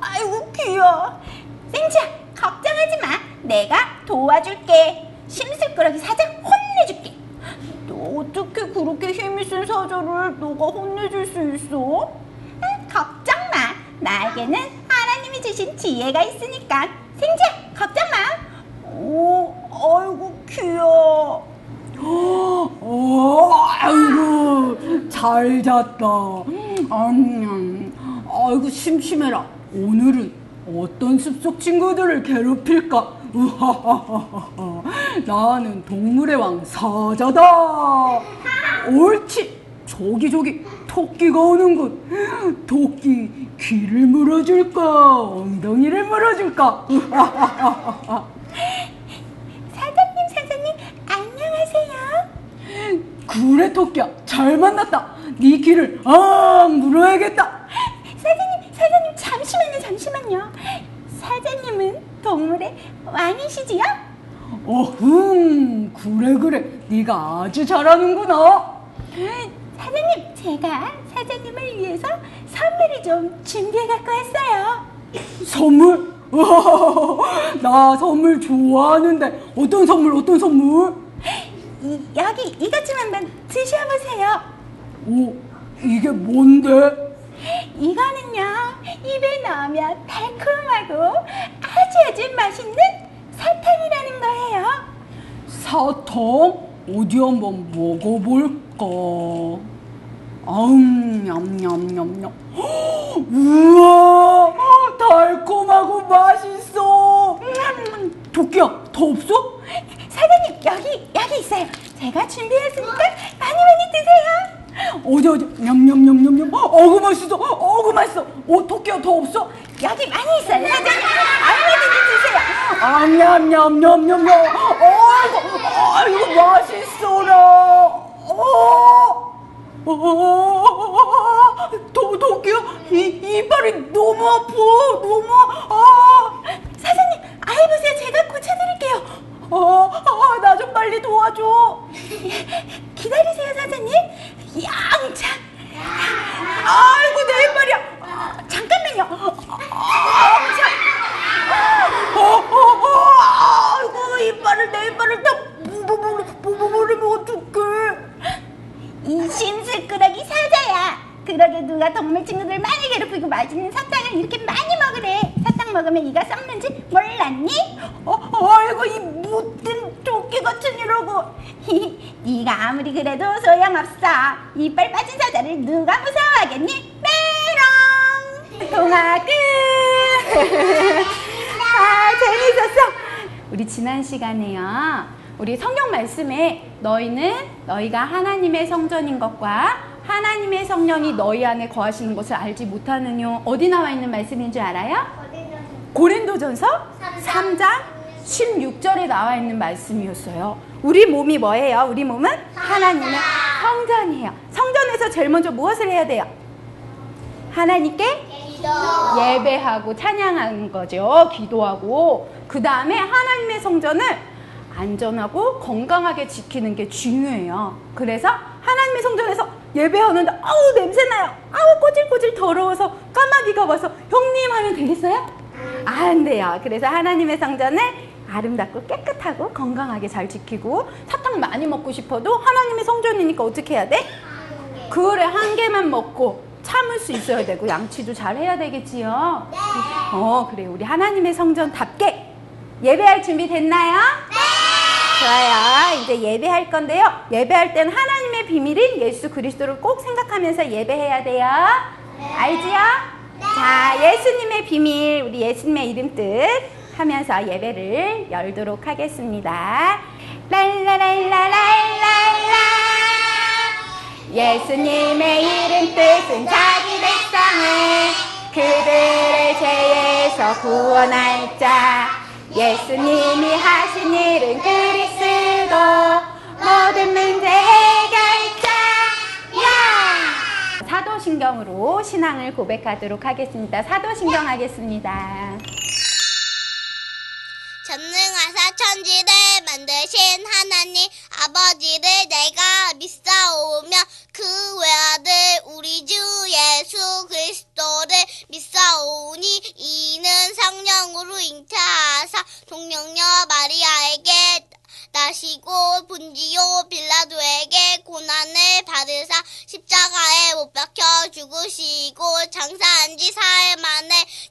아이고 귀여워. 생지야 걱정하지 마. 내가 도와줄게. 심술꾸러기 사자 혼내줄게. 너 어떻게 그렇게 힘이 쓴 사자를 너가 혼내줄 수 있어? 응, 걱정 마. 나에게는 하나님이 주신 지혜가 있으니까. 생지야 걱정 마. 오, 아이고 귀여 오, 어, 아이고 잘 잤다. 음, 음, 음. 아이고 심심해라. 오늘은 어떤 숲속 친구들을 괴롭힐까? 우하하하하. 나는 동물의 왕 사자다. 옳지. 저기 저기 토끼가 오는군. 토끼 귀를 물어줄까? 엉덩이를 물어줄까? 우하하하하. 사장님, 사장님, 안녕하세요. 그래 토끼야 잘 만났다 네 귀를 아 물어야겠다 사장님, 사장님, 잠시만요, 잠시만요. 사장님은 동물의 왕이시지요? 어흥 그래 그래 네가 아주 잘하는구나 사장님, 제가 사장님을 위해서 선물을 좀 준비해 갖고 왔어요. 선물 나 선물 좋아하는데 어떤 선물 어떤 선물 이, 여기 이것 좀 한번 드셔보세요. 오 이게 뭔데 이거는요, 입에 넣으면 달콤하고 아주 아주 맛있는 사탕이라는 거예요. 사탕 어디 한번 먹어볼까 아음 냠냠냠냠 우와 달콤하고 맛있어 음, 토끼야 더 없어? 사장님, 여기, 여기 있어요. 제가 준비했으니까 많이 많이 드세요. 어디 어디 냠냠냠냠냠 어구 맛있어 어구 맛있어 어 토끼야 더 없어? 여기 많이 있어요, 사장님. 얼마든지 드세요. 아 냠냠냠냠냠 어이구 아이고 맛있어라 어 어, 도, 도끼야 이, 이빨이 너무 아파 너무 아 사장님, 아이 보세요. 제가 고쳐드릴게요. 어, 아, 나좀 빨리 도와줘. 기다리세요, 사장님. 아이고, 내 이빨이야. 아, 잠깐만요. 어, 어, 어, 아이고, 이빨을, 내 이빨을 다 뽑아버리면 어떡해. 이 심술꾸러기 사자야. 그러게 누가 동물 친구들 많이 괴롭히고 맛있는 사탕을 이렇게 많이 먹으래. 사탕 먹으면 이가 썩는지 몰랐니? 어, 아이고, 이 못된 토끼 같은 이러고. 네가 아무리 그래도 소용없어. 이빨 빠진 사자를 누가 무서워하겠니? 메롱. 동화 끝. 아 재밌었어. 우리 지난 시간에요. 우리 성경 말씀에 너희는 너희가 하나님의 성전인 것과 하나님의 성령이 너희 안에 거하시는 것을 알지 못하느뇨. 어디 나와 있는 말씀인 줄 알아요? 고린도전서 3장 16절에 나와 있는 말씀이었어요. 우리 몸이 뭐예요? 우리 몸은 하나님의 성전이에요. 성전에서 제일 먼저 무엇을 해야 돼요? 하나님께 예배하고 찬양하는 거죠. 기도하고. 그 다음에 하나님의 성전을 안전하고 건강하게 지키는 게 중요해요. 그래서 하나님의 성전에서 예배하는데 아우 냄새나요. 아우 꼬질꼬질 더러워서 까마귀가 와서 형님 하면 되겠어요? 안 돼요. 그래서 하나님의 성전을 아름답고 깨끗하고 건강하게 잘 지키고 사탕 많이 먹고 싶어도 하나님의 성전이니까 어떻게 해야 돼? 그래 한 개만 먹고 참을 수 있어야 되고 양치도 잘 해야 되겠지요. 어 그래 우리 하나님의 성전답게 예배할 준비 됐나요? 좋아요. 이제 예배할 건데요. 예배할 땐 하나님의 비밀인 예수 그리스도를 꼭 생각하면서 예배해야 돼요. 알지요? 자, 예수님의 비밀, 우리 예수님의 이름 뜻 하면서 예배를 열도록 하겠습니다. 랄라랄라랄랄라. 예수님의 이름 뜻은 자기 백성을 그들의 죄에서 구원할 자. 예수님이 하신 일은 그리스도 모든 문제 해결자. 야! 사도신경으로 신앙을 고백하도록 하겠습니다. 사도신경 하겠습니다 만드신 하나님 아버지를 내가 믿사오며 그 외아들 우리 주 예수 그리스도를 믿사오니 이는 성령으로 잉태하사 동령녀 마리아에게 나시고 본지요 빌라도에게 고난을 받으사 십자가에 못 박혀 죽으시고 장사한 지 사흘 만에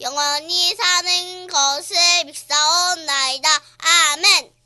영원히 사는 것을 믿사옵나이다. 아멘.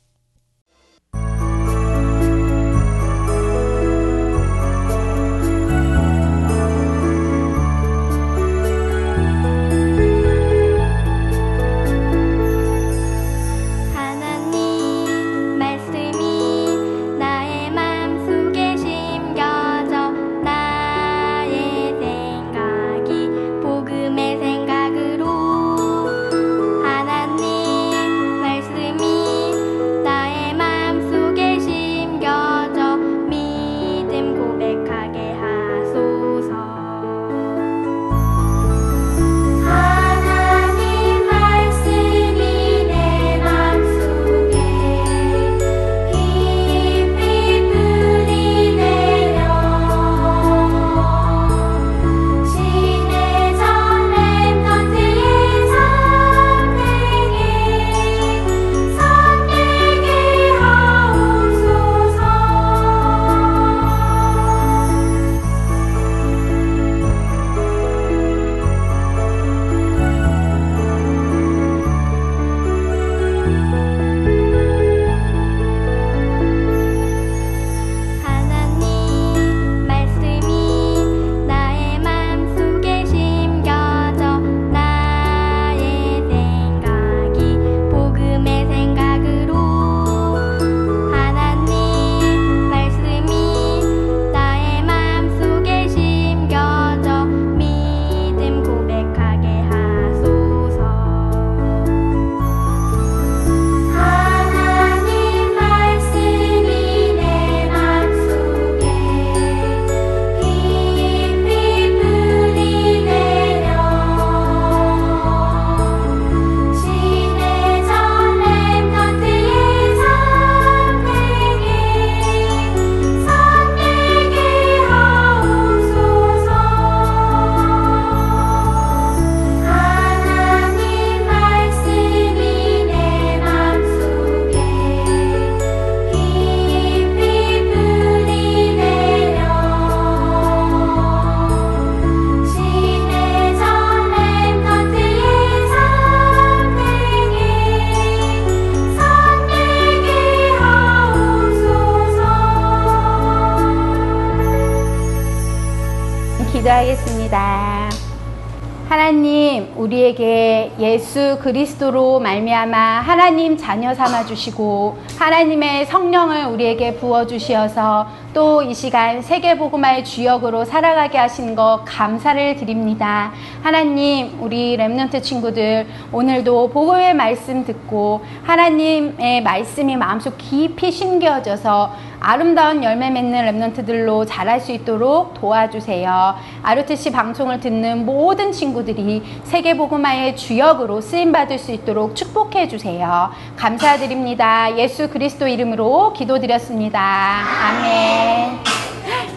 우리에게 예수 그리스도로 말미암아 하나님 자녀 삼아 주시고 하나님의 성령을 우리에게 부어 주시어서 또 이 시간 세계 복음화의 주역으로 살아가게 하신 것 감사를 드립니다. 하나님, 우리 렘넌트 친구들 오늘도 복음의 말씀 듣고 하나님의 말씀이 마음속 깊이 심겨져서 아름다운 열매 맺는 랩런트들로 자랄 수 있도록 도와주세요. 아르트시 방송을 듣는 모든 친구들이 세계복음화의 주역으로 쓰임받을 수 있도록 축복해 주세요. 감사드립니다. 예수 그리스도 이름으로 기도드렸습니다. 아멘.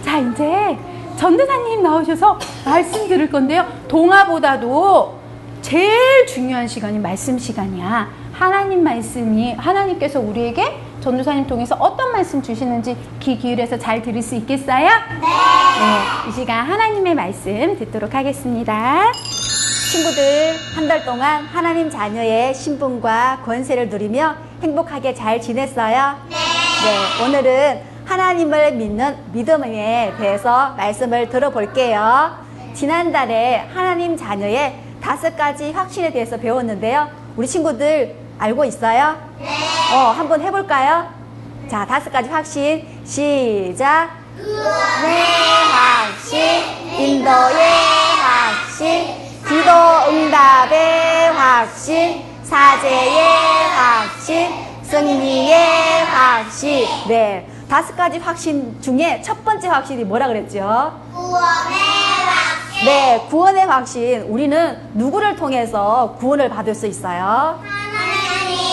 자, 이제 전도사님 나오셔서 말씀 들을 건데요. 동화보다도 제일 중요한 시간이 말씀 시간이야. 하나님 말씀이 하나님께서 우리에게 전도사님 통해서 어떤 말씀 주시는지 귀 기울여서 잘 들을 수 있겠어요? 네. 이 시간 하나님의 말씀 듣도록 하겠습니다. 친구들 한 달 동안 하나님 자녀의 신분과 권세를 누리며 행복하게 잘 지냈어요? 네. 오늘은 하나님을 믿는 믿음에 대해서 말씀을 들어볼게요. 지난달에 하나님 자녀의 다섯 가지 확신에 대해서 배웠는데요. 우리 친구들 알고 있어요? 네. 어, 한번 해볼까요? 자, 다섯 가지 확신. 시작. 구원의 확신, 인도의 확신, 기도 응답의 확신, 사제의 확신, 승리의 확신. 네. 다섯 가지 확신 중에 첫 번째 확신이 뭐라 그랬죠? 구원의 확신. 네, 구원의 확신. 우리는 누구를 통해서 구원을 받을 수 있어요?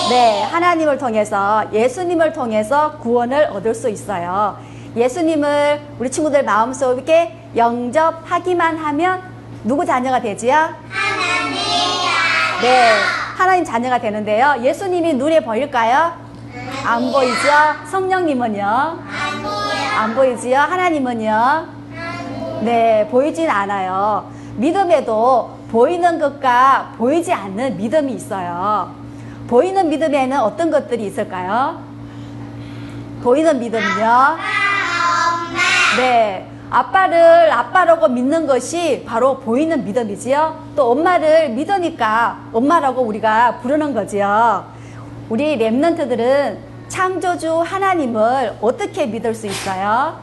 네, 하나님을 통해서, 예수님을 통해서 구원을 얻을 수 있어요. 예수님을 우리 친구들 마음속에 영접하기만 하면 누구 자녀가 되지요? 하나님. 네, 하나님 자녀가 되는데요. 예수님이 눈에 보일까요? 안 보이죠? 성령님은요? 안 보여. 안 보이지요? 하나님은요? 네, 보이진 않아요. 믿음에도 보이는 것과 보이지 않는 믿음이 있어요. 보이는 믿음에는 어떤 것들이 있을까요? 보이는 믿음은요? 네. 아빠를 아빠라고 믿는 것이 바로 보이는 믿음이지요. 또 엄마를 믿으니까 엄마라고 우리가 부르는 거지요. 우리 랩런트들은 창조주 하나님을 어떻게 믿을 수 있어요?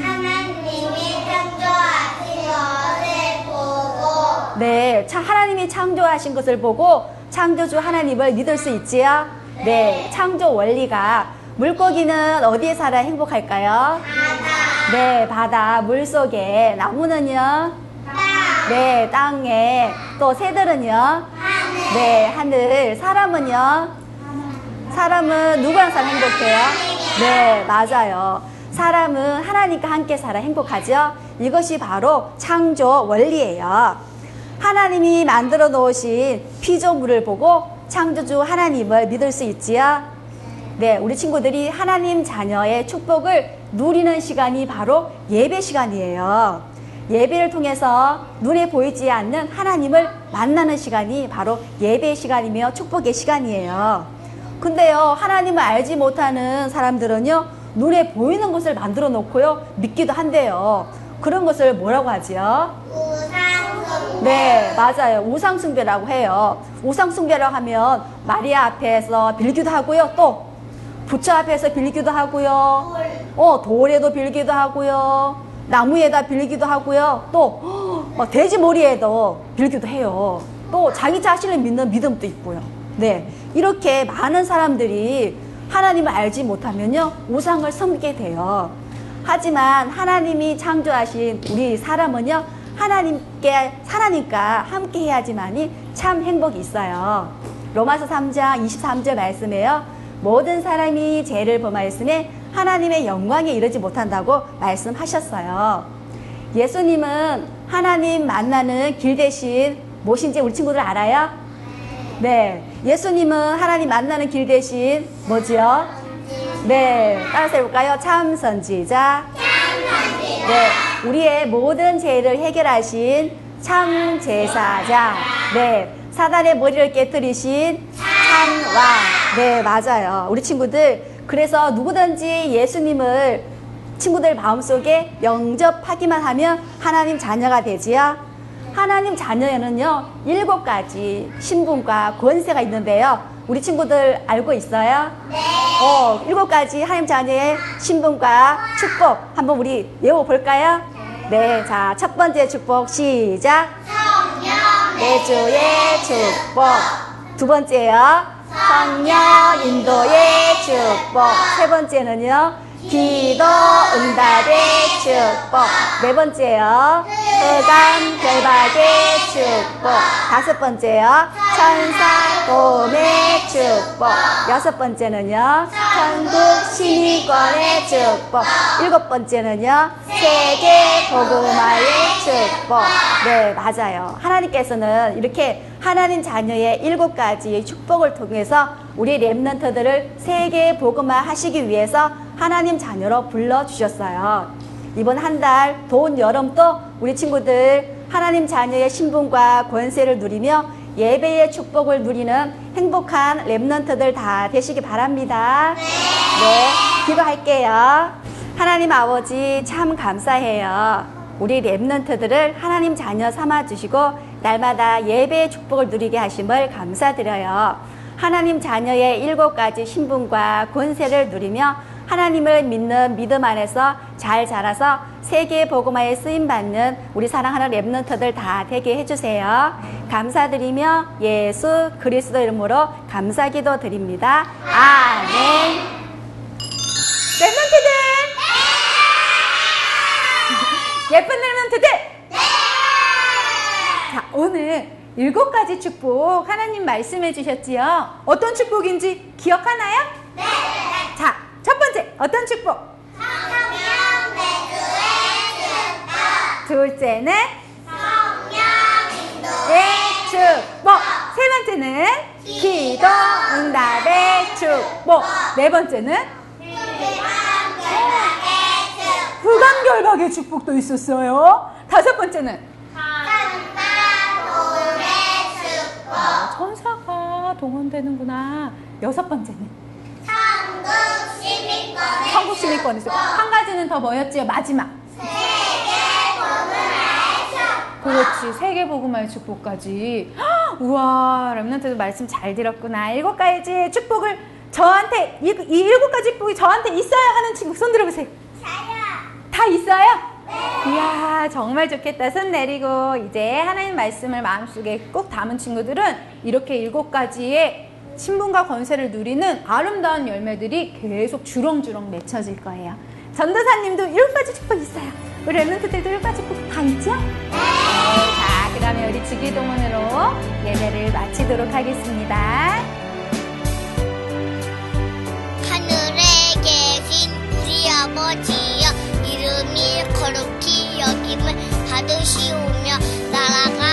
하나님이 창조하신 것을 보고 네, 차- 하나님이 창조하신 것을 보고 창조주 하나님을 믿을 수 있지요? 네, 창조 원리가 물고기는 어디에 살아 행복할까요? 네, 바다, 물 속에 나무는요? 네, 땅에 또 새들은요? 네, 하늘. 사람은요? 사람은 누구랑 살아 행복해요? 네, 맞아요. 사람은 하나님과 함께 살아 행복하죠? 이것이 바로 창조 원리예요. 하나님이 만들어 놓으신 피조물을 보고 창조주 하나님을 믿을 수 있지요? 네, 우리 친구들이 하나님 자녀의 축복을 누리는 시간이 바로 예배 시간이에요. 예배를 통해서 눈에 보이지 않는 하나님을 만나는 시간이 바로 예배 시간이며 축복의 시간이에요. 근데요, 하나님을 알지 못하는 사람들은요, 눈에 보이는 것을 만들어 놓고요, 믿기도 한대요. 그런 것을 뭐라고 하지요? 네, 맞아요. 우상숭배라고 해요. 우상숭배라고 하면 마리아 앞에서 빌기도 하고요. 또 부처 앞에서 빌기도 하고요. 어, 돌에도 빌기도 하고요. 나무에다 빌기도 하고요. 또 어, 돼지 머리에도 빌기도 해요. 또 자기 자신을 믿는 믿음도 있고요. 네, 이렇게 많은 사람들이 하나님을 알지 못하면요 우상을 섬기게 돼요. 하지만 하나님이 창조하신 우리 사람은요 하나님께 하나님과 함께 해야지만이 참 행복이 있어요. 로마서 3장 23절 말씀에요. 모든 사람이 죄를 범하였으니 하나님의 영광에 이르지 못한다고 말씀하셨어요. 예수님은 하나님 만나는 길 대신 무엇인지 우리 친구들 알아요? 네. 예수님은 하나님 만나는 길 대신 뭐지요? 네. 따라서 해볼까요? 참 선지자. 네. 우리의 모든 죄를 해결하신 참 제사장. 네. 사단의 머리를 깨뜨리신 참왕. 네, 맞아요. 우리 친구들. 그래서 누구든지 예수님을 친구들 마음속에 영접하기만 하면 하나님 자녀가 되지요. 하나님 자녀에는요, 일곱 가지 신분과 권세가 있는데요. 우리 친구들 알고 있어요? 네. 어, 일곱 가지 하나님 자녀의 신분과 축복 한번 우리 외워 볼까요? 네. 자, 첫 번째 축복 시작. 내 주의 축복. 두 번째요. 성령 인도의 축복. 세 번째는요. 기도 응답의 축복. 네 번째요. 흑암 결박의 축복. 다섯 번째요. 천사 도움의 축복. 여섯 번째는요. 천국 시민권의 축복. 일곱 번째는요. 세계 복음화의 축복. 네, 맞아요. 하나님께서는 이렇게 하나님 자녀의 일곱 가지 축복을 통해서 우리 랩런트들을 세계 복음화 하시기 위해서 하나님 자녀로 불러주셨어요. 이번 한 달 더운 여름도 우리 친구들 하나님 자녀의 신분과 권세를 누리며 예배의 축복을 누리는 행복한 랩런트들 다 되시기 바랍니다. 네, 기도할게요. 하나님 아버지 참 감사해요. 우리 랩런트들을 하나님 자녀 삼아 주시고 날마다 예배의 축복을 누리게 하심을 감사드려요. 하나님 자녀의 일곱 가지 신분과 권세를 누리며 하나님을 믿는 믿음 안에서 잘 자라서 세계 복음화에 쓰임 받는 우리 사랑하는 랩런트들 다 되게 해주세요. 감사드리며 예수 그리스도 이름으로 감사기도 드립니다. 아멘. 랩런트들! 예쁜 랩런트들! 자, 오늘 일곱 가지 축복 하나님 말씀해 주셨지요. 어떤 축복인지 기억하나요? 네. 어떤 축복? 성령 배주의 축복 둘째는 성령 인도의 의 축복. 세 번째는 기도 응답의 축복. 네 번째는 후감 결박의 축복도 있었어요. 다섯 번째는 축복 천사가 동원되는구나. 여섯 번째는 천국 시민권 있어요. 한 가지는 더 뭐였지요? 마지막. 그렇지. 세계 복음화의 축복까지. 헉, 우와, 렘넌트도 말씀 잘 들었구나. 일곱 가지 축복을 저한테 이, 이 일곱 가지 축복이 저한테 있어야 하는 친구 손 들어보세요. 다 있어요? 이야, 정말 좋겠다. 손 내리고 이제 하나님 말씀을 마음속에 꼭 담은 친구들은 이렇게 일곱 가지의 신분과 권세를 누리는 아름다운 열매들이 계속 주렁주렁 맺혀질 거예요. 전도사님도 가지 축복 있어요. 우리 랩런트들도 가지 축복 다 있죠? 네. 자, 그러면 우리 주기도문으로 예배를 마치도록 하겠습니다. 하늘에 계신 우리 아버지여 이름이 거룩히 여김을 받으시오며 나라가